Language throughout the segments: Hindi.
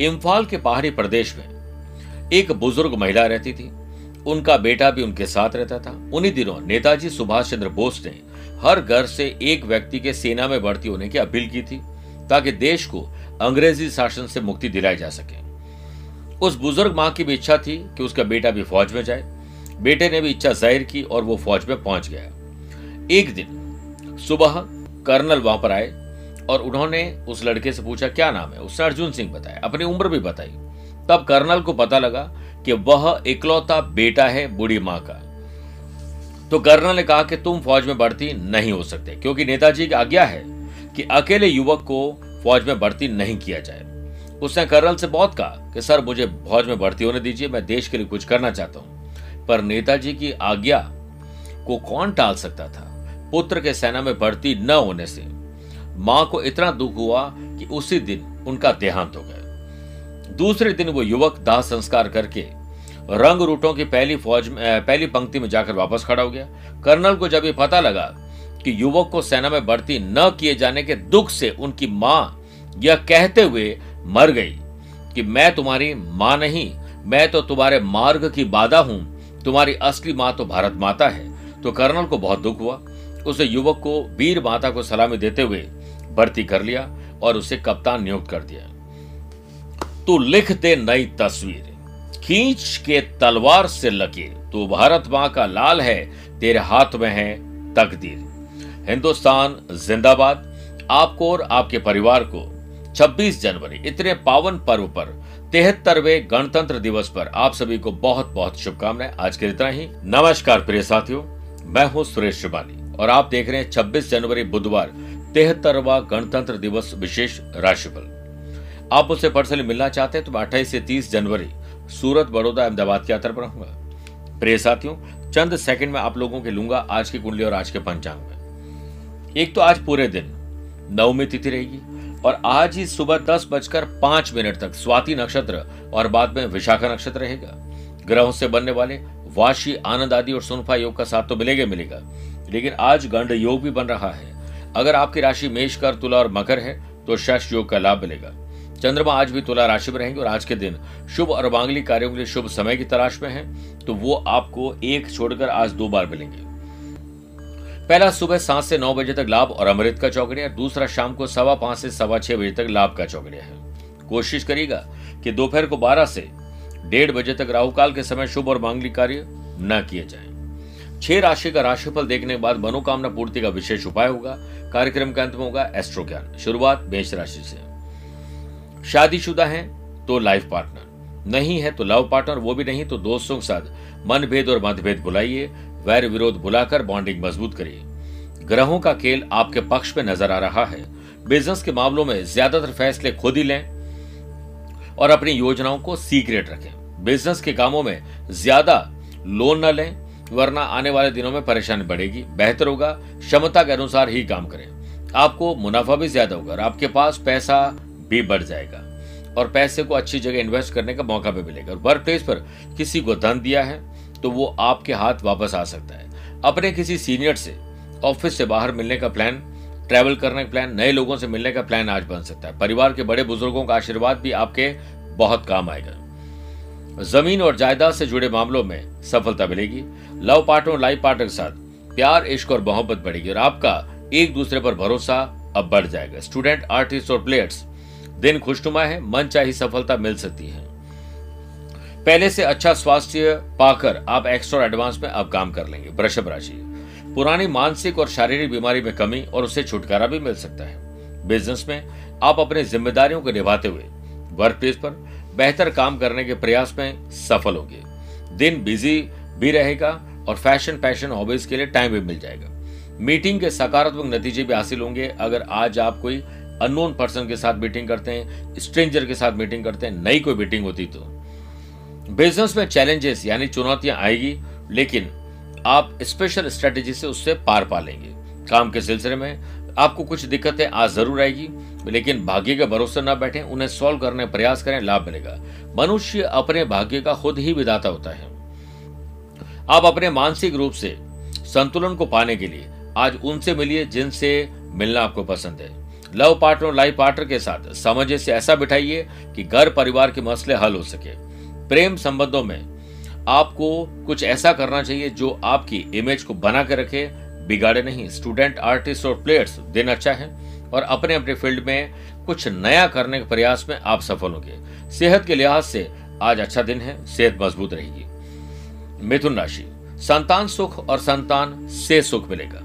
इम्फाल के पहाड़ी प्रदेश में एक बुज़ुर्ग महिला रहती थी। उनका बेटा भी उनके साथ रहता था। उन्हीं दिनों नेताजी सुभाष चंद्र बोस ने हर घर से एक व्यक्ति के सेना में भर्ती होने की अपील की थी ताकि देश को अंग्रेज़ी शासन से मुक्ति दिलाई जा सके। उस बुज़ुर्ग माँ की भी इच्छा थी कि उसका बेटा भी फौज में जाए। बेटे ने भी इच्छा ज़ाहिर की और वो फौज में पहुँच गया। एक दिन सुबह कर्नल वहाँ पर आए। और उन्होंने उस लड़के से पूछा, क्या नाम है? उसने अर्जुन सिंह बताया। अपनी उम्र भी बताई तब कर्नल को पता लगा कि वह इकलौता बेटा है, बूढ़ी माँ का। तो कर्नल ने कहा कि तुम फौज में भर्ती नहीं हो सकते, क्योंकि नेताजी की आज्ञा है कि अकेले युवक को फौज में भर्ती नहीं किया जाए। उसने कर्नल से बहुत कहा कि, सर, मुझे फौज में भर्ती होने दीजिए, मैं देश के लिए कुछ करना चाहता हूँ। पर नेताजी की आज्ञा को कौन टाल सकता था? पुत्र के सेना में भर्ती न होने से। माँ को इतना दुख हुआ कि उसी दिन उनका देहांत हो गया। दूसरे दिन वो युवक दाह संस्कार करके रंग रूटों की पहली फौज में पहली पंक्ति में जाकर वापस खड़ा हो गया। कर्नल को जब ये पता लगा कि युवक को सेना में भर्ती न किए जाने के दुख से उनकी माँ यह कहते हुए मर गई कि मैं तुम्हारी माँ नहीं, मैं तो तुम्हारे मार्ग की बाधा हूँ, तुम्हारी असली माँ तो भारत माता है। तो कर्नल को बहुत दुख हुआ। उसे युवक को, वीर माता को सलामी देते हुए भर्ती कर लिया और उसे कप्तान नियुक्त कर दिया। तू लिख दे नई तस्वीर। खींच के तलवार से लकीर तू भारत माँ का लाल है, तेरे हाथ में है तकदीर। हिंदुस्तान जिंदाबाद। आपको और आपके परिवार को 26 जनवरी, इतने पावन पर्व पर, तिहत्तरवे गणतंत्र दिवस पर आप सभी को बहुत बहुत शुभकामनाएँ। आज के इतना ही। नमस्कार प्रिय साथियों, मैं हूँ सुरेश श्रिवाली और आप देख रहे हैं 26 जनवरी बुधवार तिहत्तरवा गणतंत्र दिवस विशेष राशिफल। आप मुझसे पर्सनली मिलना चाहते हैं तो मैं अट्ठाईस से तीस जनवरी सूरत, बड़ौदा, अहमदाबाद की यात्रा पर रहूँगा। प्रिय साथियों, चंद सेकंड में आप लोगों के लूँगा आज की कुंडली और आज के पंचांग में। एक तो आज पूरे दिन, नवमी तिथि रहेगी और आज ही सुबह दस बजकर पाँच मिनट तक स्वाति नक्षत्र और बाद में विशाखा नक्षत्र रहेगा। ग्रहों से बनने वाले वाशी, आनंद आदि और सुनफा योग का साथ तो मिलेगा मिलेगा, लेकिन आज गंड योग भी बन रहा है। अगर आपकी राशि मेष कर, तुला और मकर है तो शश योग का लाभ मिलेगा। चंद्रमा आज भी तुला राशि में रहेंगे और आज के दिन शुभ और मांगलिक कार्यों के लिए शुभ समय की तलाश में है तो वो आपको एक छोड़कर आज दो बार मिलेंगे। पहला सुबह सात से नौ बजे तक लाभ और अमृत का चौकड़िया दूसरा शाम को सवा पाँच से सवा छह बजे तक लाभ का चौकड़िया है। कोशिश करिएगा कि दोपहर को बारह से डेढ़ बजे तक राहुकाल के समय शुभ और मांगलिक कार्य न किए जाए। छह राशि का राशिफल देखने के बाद मनोकामना पूर्ति का विशेष उपाय होगा। कार्यक्रम के अंत में होगा एस्ट्रो ज्ञान शुरुआत मेष राशि से। शादीशुदा है तो लाइफ पार्टनर। नहीं है तो लव पार्टनर, वो भी नहीं तो दोस्तों के साथ मनभेद और मतभेद बुलाइए। वैर विरोध बुलाकर बॉन्डिंग मज़बूत करिए। ग्रहों का खेल आपके पक्ष में नज़र आ रहा है। बिज़नेस के मामलों में ज़्यादातर फैसले खुद ही लें और अपनी योजनाओं को सीक्रेट रखें। बिज़नेस के कामों में ज़्यादा लोन न लें। वरना आने वाले दिनों में परेशानी बढ़ेगी। बेहतर होगा, क्षमता के अनुसार ही काम करें। आपको मुनाफा भी ज़्यादा होगा और आपके पास पैसा भी बढ़ जाएगा। और पैसे को अच्छी जगह इन्वेस्ट करने का मौका भी मिलेगा। और वर्क प्लेस पर किसी को धन दिया है तो वो आपके हाथ वापस आ सकता है। अपने किसी सीनियर से ऑफ़िस से बाहर मिलने का प्लान ट्रैवल करने का प्लान नए लोगों से मिलने का प्लान आज बन सकता है। परिवार के बड़े बुज़ुर्गों का आशीर्वाद भी आपके बहुत काम आएगा। ज़मीन और जायदाद से जुड़े मामलों में सफलता मिलेगी। लव पार्टनर लाइफ पार्टनर के साथ। प्यार, इश्क और मोहब्बत बढ़ेगी और आपका एक दूसरे पर भरोसा अब बढ़ जाएगा। स्टूडेंट आर्टिस्ट और प्लेयर्स दिन खुशनुमा है, मन चाही सफलता मिल सकती है। पहले से अच्छा स्वास्थ्य पाकर आप एक्स्ट्रा एडवांस में अब काम कर लेंगे। वृषभ राशि। पुरानी मानसिक और शारीरिक बीमारी में कमी और उससे छुटकारा भी मिल सकता है। बिज़नेस में आप अपनी जिम्मेदारियों को निभाते हुए वर्क प्लेस पर बेहतर काम करने के प्रयास में सफल होंगे। दिन बिज़ी भी रहेगा और फ़ैशन पैशन हॉबीज के लिए टाइम भी मिल जाएगा। मीटिंग के सकारात्मक नतीजे भी हासिल होंगे। अगर आज आप कोई अननोन पर्सन के साथ मीटिंग करते हैं स्ट्रेंजर के साथ मीटिंग करते हैं, नई कोई मीटिंग होती तो। बिज़नेस में चैलेंजेस यानी चुनौतियाँ आएगी, लेकिन आप स्पेशल स्ट्रेटेजी से उससे पार पा लेंगे काम के सिलसिले में आपको कुछ दिक्कतें आज ज़रूर आएगी, लेकिन भाग्य के भरोसे न बैठे, उन्हें सॉल्व करने प्रयास करें, लाभ मिलेगा। मनुष्य अपने भाग्य का खुद ही विदाता होता है। आप अपने मानसिक रूप से संतुलन को पाने के लिए आज उनसे मिलिए जिनसे मिलना आपको पसंद है। लव पार्टनर और लाइफ पार्टनर के साथ समझे से ऐसा बिठाइए कि घर परिवार के मसले हल हो सके। प्रेम संबंधों में आपको कुछ ऐसा करना चाहिए जो आपकी इमेज को बना के रखे, बिगाड़े नहीं। स्टूडेंट आर्टिस्ट और प्लेयर्स दिन अच्छा है और अपने अपने फ़ील्ड में कुछ नया करने के प्रयास में आप सफल होंगे। सेहत के लिहाज से आज अच्छा दिन है। सेहत मज़बूत रहेगी। मिथुन राशि। संतान सुख और संतान से सुख मिलेगा।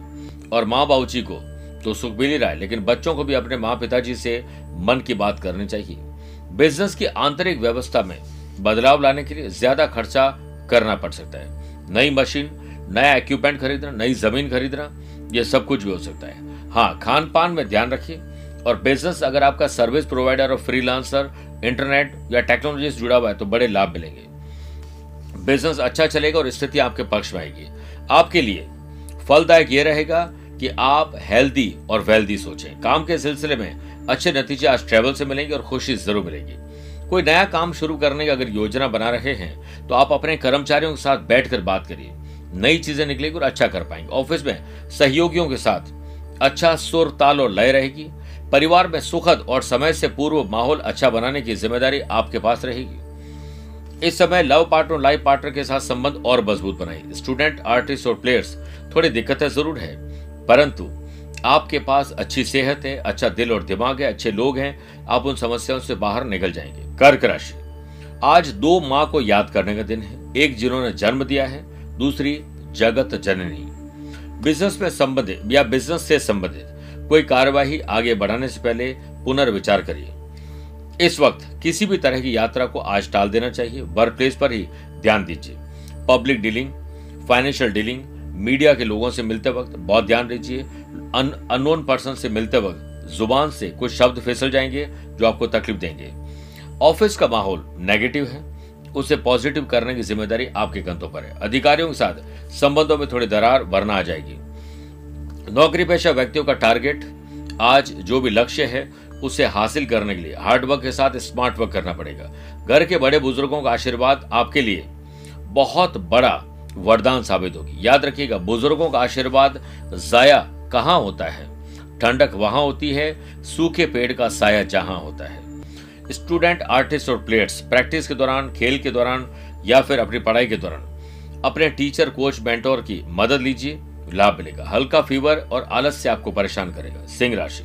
और माँ बाबू जी को तो सुख मिल ही रहा है, लेकिन बच्चों को भी अपने माँ पिताजी से मन की बात करनी चाहिए। बिज़नेस की आंतरिक व्यवस्था में बदलाव लाने के लिए ज़्यादा खर्चा करना पड़ सकता है। नई मशीन, नया इक्विपमेंट खरीदना, नई ज़मीन खरीदना, ये सब कुछ भी हो सकता है। हाँ खान पान में ध्यान रखिए। और बिज़नेस, अगर आपका सर्विस प्रोवाइडर और फ्रीलांसर इंटरनेट या टेक्नोलॉजी से जुड़ा हुआ है तो बड़े लाभ मिलेंगे। बिज़नेस अच्छा चलेगा और स्थिति आपके पक्ष में आएगी। आपके लिए फलदायक ये रहेगा कि आप हेल्दी और वेल्दी सोचें। काम के सिलसिले में अच्छे नतीजे आज ट्रेवल से मिलेंगे और खुशी ज़रूर मिलेगी। कोई नया काम शुरू करने की अगर योजना बना रहे हैं तो आप अपने कर्मचारियों के साथ बैठकर बात करिए। नई चीज़ें निकलेगी और अच्छा कर पाएँगे। ऑफ़िस में सहयोगियों के साथ अच्छा सुर ताल और लय रहेगी। परिवार में सुखद और समय से पूर्व माहौल अच्छा बनाने की ज़िम्मेदारी आपके पास रहेगी। इस समय लव पार्टनर लाइफ पार्टनर के साथ संबंध और मज़बूत बनाए स्टूडेंट, आर्टिस्ट और प्लेयर्स, थोड़ी दिक्कतें ज़रूर है, परंतु आपके पास अच्छी सेहत है अच्छा दिल और दिमाग है, अच्छे लोग हैं, आप उन समस्याओं से बाहर निकल जाएँगे। कर्क राशि। आज दो माँ को याद करने का दिन है। एक, जिन्होंने जन्म दिया है, दूसरी, जगत जननी। बिज़नेस में संबंधित या बिज़नेस से संबंधित कोई कार्यवाही आगे बढ़ाने से पहले पुनर्विचार करिए। इस वक्त किसी भी तरह की यात्रा को आज टाल देना चाहिए। वर्क प्लेस पर ही ध्यान दीजिए। Public dealing financial dealing media के लोगों से मिलते वक्त बहुत ध्यान दीजिए अननोन पर्सन से मिलते वक्त ज़ुबान से कुछ शब्द फिसल जाएँगे जो आपको तकलीफ़ देंगे। ऑफ़िस का माहौल नेगेटिव है। उसे पॉजिटिव करने की ज़िम्मेदारी आपके कंधों पर है। अधिकारियों के साथ संबंधों में थोड़ी दरार वरना आ जाएगी। नौकरी पेशा व्यक्तियों का टारगेट आज जो भी लक्ष्य है उसे हासिल करने के लिए। हार्ड वर्क के साथ स्मार्ट वर्क करना पड़ेगा। घर के बड़े बुज़ुर्गों का आशीर्वाद आपके लिए बहुत बड़ा वरदान साबित होगी। याद रखिएगा, बुज़ुर्गों का आशीर्वाद जाया कहाँ होता है? ठंडक वहाँ होती है, सूखे पेड़ का साया जहाँ होता है। स्टूडेंट आर्टिस्ट और प्लेयर्स प्रैक्टिस के दौरान, खेल के दौरान या फिर अपनी पढ़ाई के दौरान, अपने टीचर कोच मेंटोर की मदद लीजिए, लाभ मिलेगा। हल्का फीवर और आलस से आपको परेशान करेगा। सिंह राशि।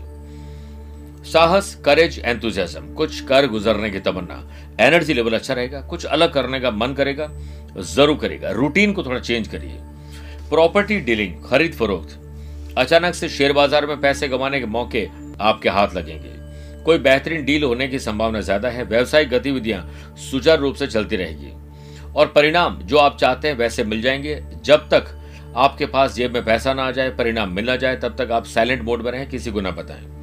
साहस करेज एंथुजियाज्म कुछ कर गुजरने की तमन्ना। एनर्जी लेवल अच्छा रहेगा। कुछ अलग करने का मन करेगा। ज़रूर करेगा। रूटीन को थोड़ा चेंज करिए। प्रॉपर्टी डीलिंग खरीद फरोख्त। अचानक से शेयर बाज़ार में पैसे कमाने के मौके आपके हाथ लगेंगे। कोई बेहतरीन डील होने की संभावना ज़्यादा है। व्यवसायिक गतिविधियाँ सुचारू रूप से चलती रहेगी। और परिणाम, जो आप चाहते हैं, वैसे मिल जाएँगे। जब तक आपके पास जेब में पैसा ना आ जाए, परिणाम मिल ना जाए, तब तक आप साइलेंट मोड में रहें, किसी को ना बताएँ।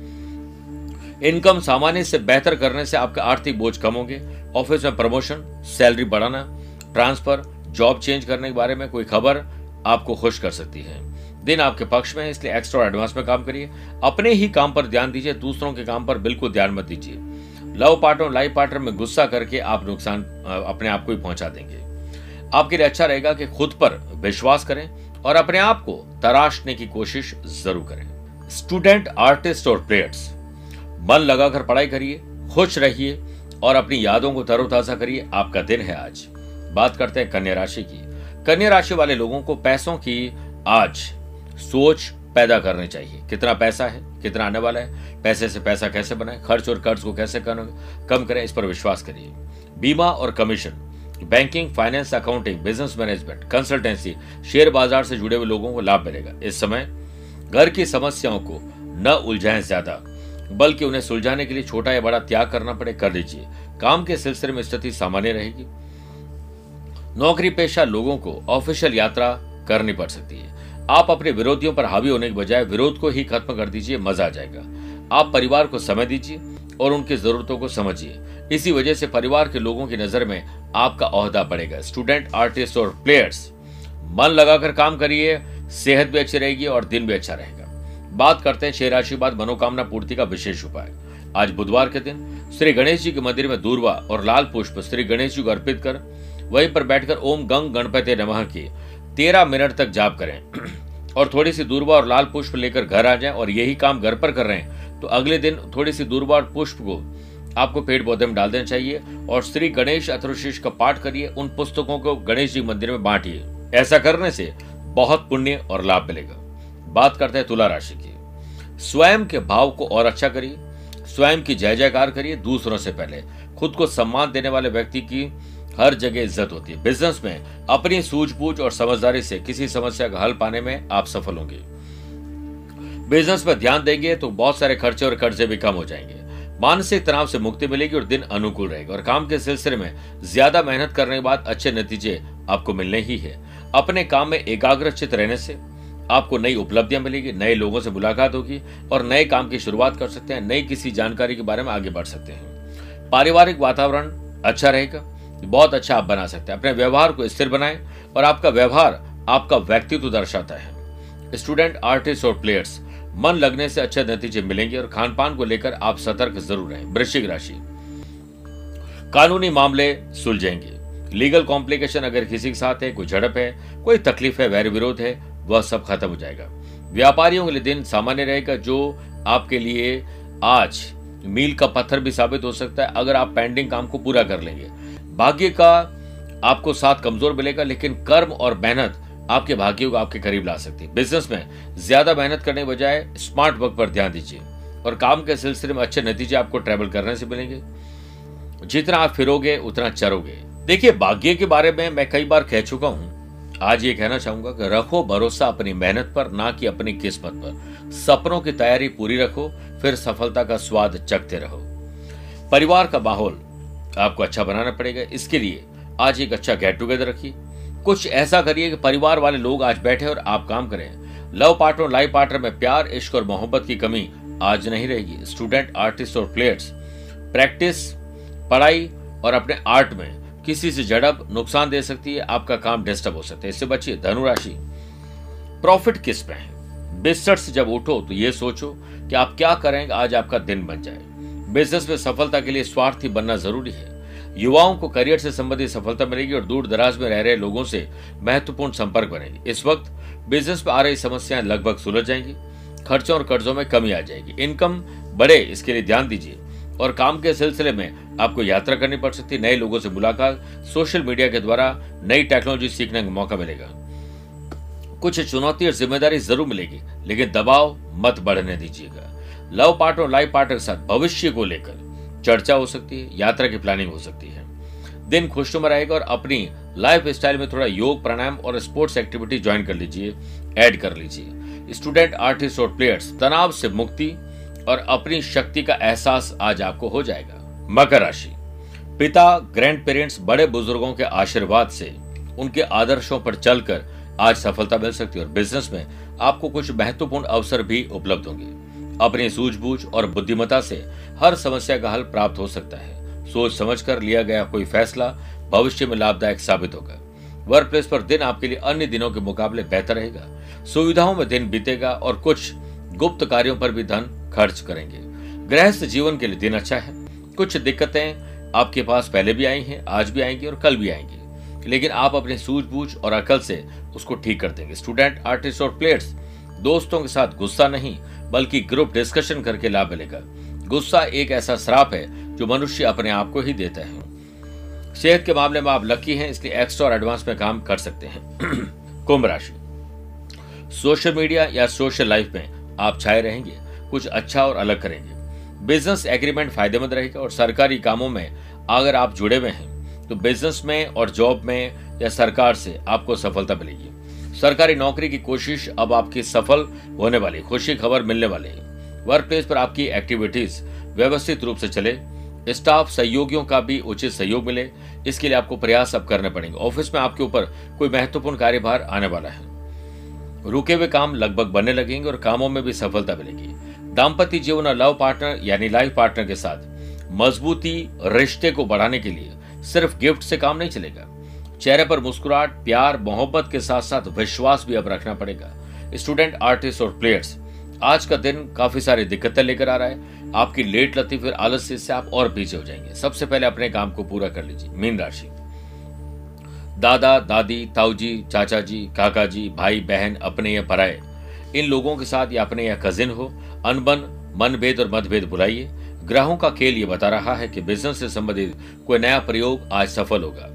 इनकम सामान्य से बेहतर करने से आपके आर्थिक बोझ कम होंगे। ऑफ़िस में प्रमोशन, सैलरी बढ़ाना, ट्रांसफ़र, जॉब चेंज करने के बारे में कोई खबर आपको खुश कर सकती है। दिन आपके पक्ष में है, इसलिए एक्स्ट्रा एडवांस में काम करिए। अपने ही काम पर ध्यान दीजिए, दूसरों के काम पर बिल्कुल ध्यान मत दीजिए। लव पार्टनर, लाइफ पार्टनर में गुस्सा करके आप नुकसान अपने आप को ही पहुँचा देंगे। आपके लिए अच्छा रहेगा कि खुद पर विश्वास करें और अपने आप को तराशने की कोशिश ज़रूर करें। स्टूडेंट, आर्टिस्ट और प्लेयर्स मन लगाकर पढ़ाई करिए, खुश रहिए और अपनी यादों को तरोताजा करिए। आपका दिन है आज। बात करते हैं कन्या राशि की। कन्या राशि वाले लोगों को पैसों की आज सोच पैदा करनी चाहिए। कितना पैसा है, कितना आने वाला है, पैसे से पैसा कैसे बनाए, खर्च और कर्ज को कैसे कम करें, इस पर विश्वास करिए। बीमा और commission, banking, finance, accounting, business management, consultancy, share बाज़ार से जुड़े हुए लोगों को लाभ मिलेगा। इस समय घर की समस्याओं को न उलझाएँ ज़्यादा। बल्कि उन्हें सुलझाने के लिए छोटा या बड़ा त्याग करना पड़े, कर लीजिए काम के सिलसिले में स्थिति सामान्य रहेगी। नौकरी पेशा लोगों को ऑफिशियल यात्रा करनी पड़ सकती है। आप अपने विरोधियों पर हावी होने के बजाय विरोध को ही खत्म कर दीजिए, मज़ा आ जाएगा। आप परिवार को समय दीजिए और उनकी जरूरतों को समझिए। इसी वजह से परिवार के लोगों की नज़र में आपका अहदा बढ़ेगा। स्टूडेंट, आर्टिस्ट और प्लेयर्स, मन लगाकर काम करिए, सेहत भी अच्छी रहेगी और दिन भी अच्छा रहेगा। बात करते हैं छह राशि बाद मनोकामना पूर्ति का विशेष उपाय। आज बुधवार के दिन श्री गणेश जी के मंदिर में दूरवा और लाल पुष्प श्री गणेश जी को अर्पित कर वहीं पर बैठकर ओम गंग गणपति नमः की तेरह मिनट तक जाप करें। और थोड़ी सी दूरबा और लाल पुष्प लेकर घर आ जाएँ और यही काम घर पर कर रहे हैं। तो अगले दिन थोड़ी सी दूरवा और पुष्प को आपको पेड़ पौधे में डाल देना चाहिए और श्री गणेश अथर्वशीष का पाठ करिए, उन पुस्तकों को गणेश जी मंदिर में बांटिए। ऐसा करने से बहुत पुण्य और लाभ मिलेगा। बात करते हैं तुला राशि की। स्वयं के भाव को और अच्छा करिए, स्वयं की जय जयकार करिए, दूसरों से पहले। खुद को सम्मान देने वाले व्यक्ति की हर जगह इज़्ज़त होती है। बिज़नेस में अपनी सूझबूझ और समझदारी से किसी समस्या का हल पाने में आप सफल होंगे। बिज़नेस पर ध्यान देंगे तो बहुत सारे खर्चे और कर्जे भी कम हो जाएँगे। मानसिक तनाव से मुक्ति मिलेगी और दिन अनुकूल रहेगा। और काम के सिलसिले में ज़्यादा मेहनत करने के बाद अच्छे नतीजे आपको मिलने ही है। अपने काम में एकाग्रचित रहने से आपको नई उपलब्धियाँ मिलेगी, नए लोगों से मुलाकात होगी और नए काम की शुरुआत कर सकते हैं, नई किसी जानकारी के बारे में आगे बढ़ सकते हैं। पारिवारिक वातावरण अच्छा रहेगा, बहुत अच्छा आप बना सकते हैं, अपने व्यवहार को स्थिर बनाएँ और आपका व्यवहार आपका व्यक्तित्व दर्शाता है। स्टूडेंट, आर्टिस्ट और प्लेयर्स, मन लगने से अच्छे नतीजे मिलेंगे और खान पान को लेकर आप सतर्क ज़रूर रहें। वृश्चिक राशि। कानूनी मामले सुलझेंगे। लीगल कॉम्प्लिकेशन अगर किसी के साथ है, कोई झड़प है, कोई तकलीफ़ है, वैर विरोध है वह सब खत्म हो जाएगा। व्यापारियों के लिए दिन सामान्य रहेगा, जो आपके लिए आज मील का पत्थर भी साबित हो सकता है, अगर आप पेंडिंग काम को पूरा कर लेंगे। भाग्य का आपको साथ कमज़ोर मिलेगा, लेकिन कर्म और मेहनत आपके भाग्यों को आपके करीब ला सकती है। बिज़नेस में ज़्यादा मेहनत करने के बजाय स्मार्ट वर्क पर ध्यान दीजिए, और काम के सिलसिले में अच्छे नतीजे आपको ट्रेवल करने से मिलेंगे। जितना आप फिरोगे, उतना चरोगे। देखिए, भाग्य के बारे में मैं कई बार कह चुका हूँ आज ये कहना चाहूँगा कि रखो भरोसा अपनी मेहनत पर, ना कि अपनी किस्मत पर। सपनों की तैयारी पूरी रखो, फिर सफलता का स्वाद चखते रहो। परिवार का माहौल आपको अच्छा बनाना पड़ेगा। इसके लिए आज एक अच्छा गेट टुगेदर रखिए। कुछ ऐसा करिए कि परिवार वाले लोग आज बैठे और आप काम करें। लव पार्टनर लाइफ पार्टनर में प्यार, इश्क और मोहब्बत की कमी आज नहीं रहेगी। स्टूडेंट, आर्टिस्ट और प्लेयर्स, प्रैक्टिस, पढ़ाई और अपने आर्ट में किसी से झड़प नुकसान दे सकती है, आपका काम डिस्टर्ब हो सकता है। इससे बचिए, धनुराशि। प्रॉफिट किसमें है? बिस्तर से जब उठो तो ये सोचो कि आप क्या करेंगे, आज आपका दिन बन जाए। बिज़नेस में सफलता के लिए स्वार्थी बनना ज़रूरी है। युवाओं को करियर से संबंधित सफलता मिलेगी और दूर दराज में रह रहे लोगों से महत्वपूर्ण संपर्क बनेगी। इस वक्त बिज़नेस में आ रही समस्याएँ लगभग सुलझ जाएँगी। खर्चों और कर्जों में कमी आ जाएगी। इनकम बढ़े, इसके लिए ध्यान दीजिए। और काम के सिलसिले में आपको यात्रा करनी पड़ सकती है, नए लोगों से मुलाकात, सोशल मीडिया के द्वारा नई टेक्नोलॉजी सीखने का मौका मिलेगा। कुछ चुनौती और ज़िम्मेदारी ज़रूर मिलेगी, लेकिन दबाव मत बढ़ने दीजिएगा। लव पार्टनर और लाइफ पार्टनर के साथ भविष्य को लेकर चर्चा हो सकती है, यात्रा की प्लानिंग हो सकती है। दिन खुशनुमा रहेगा और अपनी लाइफ स्टाइल में थोड़ा योग, प्राणायाम और स्पोर्ट्स एक्टिविटी ज्वाइन कर लीजिए, ऐड कर लीजिए। स्टूडेंट, आर्टिस्ट और प्लेयर्स, तनाव से मुक्ति और अपनी शक्ति का एहसास आज आपको हो जाएगा। मकर राशि। पिता ग्रैंड पेरेंट्स बड़े बुज़ुर्गों के आशीर्वाद से उनके आदर्शों पर चलकर आज सफलता मिल सकती है और बिज़नेस में आपको कुछ महत्वपूर्ण अवसर भी उपलब्ध होंगे। अपनी सूझबूझ और बुद्धिमता से हर समस्या का हल प्राप्त हो सकता है। सोच समझकर लिया गया कोई फैसला भविष्य में लाभदायक साबित होगा। वर्क प्लेस पर दिन आपके लिए अन्य दिनों के मुकाबले बेहतर रहेगा। सुविधाओं में दिन बीतेगा और कुछ गुप्त कार्यों पर भी धन खर्च करेंगे। गृहस्थ जीवन के लिए दिन अच्छा है। कुछ दिक्कतें आपके पास पहले भी आई हैं, आज भी आएँगी और कल भी आएँगी। लेकिन आप अपने सूझबूझ और अकल से उसको ठीक कर देंगे। स्टूडेंट आर्टिस्ट और प्लेयर्स दोस्तों के साथ गुस्सा नहीं, बल्कि ग्रुप डिस्कशन करके लाभ मिलेगा। गुस्सा एक ऐसा श्राप है जो मनुष्य अपने आप को ही देता है। सेहत के मामले में आप लकी हैं, इसलिए एक्स्ट्रा और एडवांस में काम कर सकते हैं। कुंभ राशि। सोशल मीडिया या सोशल लाइफ में आप छाए रहेंगे, कुछ अच्छा और अलग करेंगे। बिज़नेस एग्रीमेंट फ़ायदेमंद रहेगा और सरकारी कामों में अगर आप जुड़े हुए हैं तो बिज़नेस में और जॉब में या सरकार से आपको सफलता मिलेगी। सरकारी नौकरी की कोशिश अब आपकी सफल होने वाली, खुशी खबर मिलने वाली है। वर्क प्लेस पर आपकी एक्टिविटीज़ व्यवस्थित रूप से चले स्टाफ सहयोगियों का भी उचित सहयोग मिले, इसके लिए आपको प्रयास अब करने पड़ेंगे। ऑफ़िस में आपके ऊपर कोई महत्वपूर्ण कार्यभार आने वाला है। रुके हुए काम लगभग बनने लगेंगे और कामों में भी सफलता मिलेगी। दाम्पत्य जीवन और लव पार्टनर, यानी लाइफ पार्टनर के साथ, मजबूती रिश्ते को बढ़ाने के लिए सिर्फ़ गिफ्ट से काम नहीं चलेगा। चेहरे पर मुस्कुराहट, प्यार, मोहब्बत के साथ साथ विश्वास भी अब रखना पड़ेगा। स्टूडेंट, आर्टिस्ट और प्लेयर्स, आज का दिन काफ़ी सारी दिक्कतें लेकर आ रहा है। आपकी लेट लती फिर आलस्य से आप और पीछे हो जाएँगे। सबसे पहले अपने काम को पूरा कर लीजिए। मीन राशि। दादा, दादी ताऊजी चाचा जी, काका जी, भाई, बहन, अपने या पराए इन लोगों के साथ या अपने या कजिन हो। अनबन, मनभेद और मतभेद बुलाइए। ग्रहों का खेल ये बता रहा है कि बिज़नेस से संबंधित कोई नया प्रयोग आज सफल होगा।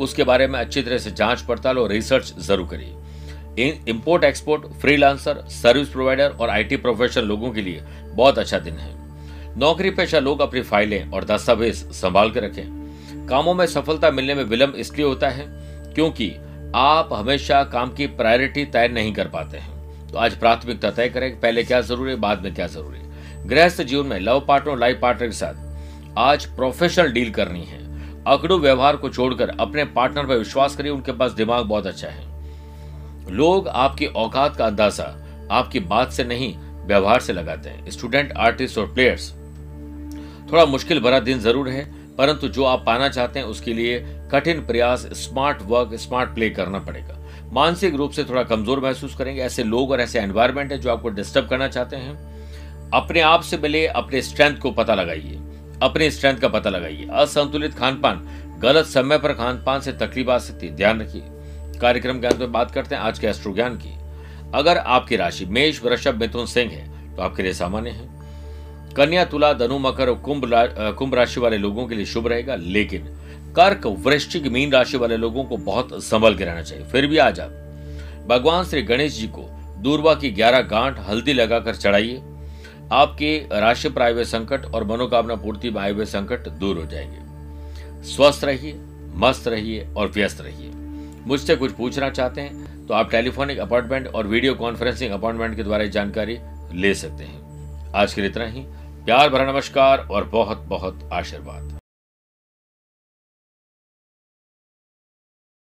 उसके बारे में अच्छी तरह से जाँच पड़ताल और रिसर्च ज़रूर करिए। Import export freelancer service provider और आईटी प्रोफेशनल लोगों के लिए बहुत अच्छा दिन है। नौकरी पेशा लोग अपनी फाइलें और दस्तावेज़ संभाल कर रखें। कामों में सफलता मिलने में विलंब इसलिए होता है क्योंकि आप हमेशा काम की प्रायोरिटी तय नहीं कर पाते हैं। तो आज प्राथमिकता तय करें पहले क्या ज़रूरी है, बाद में क्या ज़रूरी है। गृहस्थ जीवन में लव पार्टनर लाइफ पार्टनर के साथ आज प्रोफेशनल डील करनी है। अकड़ू व्यवहार को छोड़कर अपने पार्टनर पर विश्वास करिए, उनके पास दिमाग बहुत अच्छा है। लोग आपकी औकात का अंदाज़ा, आपकी बात से नहीं, व्यवहार से लगाते हैं। स्टूडेंट आर्टिस्ट और प्लेयर्स थोड़ा मुश्किल भरा दिन ज़रूर है, परंतु जो आप पाना चाहते हैं, उसके लिए कठिन प्रयास स्मार्ट वर्क स्मार्ट प्ले करना पड़ेगा। मानसिक रूप से थोड़ा कमज़ोर महसूस करेंगे। ऐसे लोग और ऐसे एनवायरमेंट है जो आपको डिस्टर्ब करना चाहते हैं। अपने आप से मिले, अपने स्ट्रेंथ को पता लगाइए। अपने स्ट्रेंथ का पता लगाइए। असंतुलित खान पान गलत समय पर खान पान से तकलीफ़ आ सकती है। ध्यान रखिए। कार्यक्रम के अंत में बात करते हैं आज के एस्ट्रो ज्ञान की। अगर आपकी राशि मेष, वृषभ, मिथुन, सिंह है तो आपके लिए सामान्य है। कन्या, तुला, धनु, मकर कुंभ कुंभ राशि वाले लोगों के लिए शुभ रहेगा। लेकिन कर्क वृश्चिक मीन राशि वाले लोगों को बहुत संभल के रहना चाहिए। फिर भी आज आप भगवान श्री गणेश जी को दूरवा की ग्यारह गांठ हल्दी लगाकर चढ़ाइए। आपके राशि पर आए हुए संकट और मनोकामना पूर्ति में आए हुए संकट दूर हो जाएँगे। स्वस्थ रहिए, मस्त रहिए और व्यस्त रहिए। मुझसे कुछ पूछना चाहते हैं तो आप टेलीफोनिक अपॉइंटमेंट और वीडियो कॉन्फ्रेंसिंग अपॉइंटमेंट के द्वारा जानकारी ले सकते हैं। आज के लिए इतना ही। प्यार भरा नमस्कार और बहुत बहुत आशीर्वाद।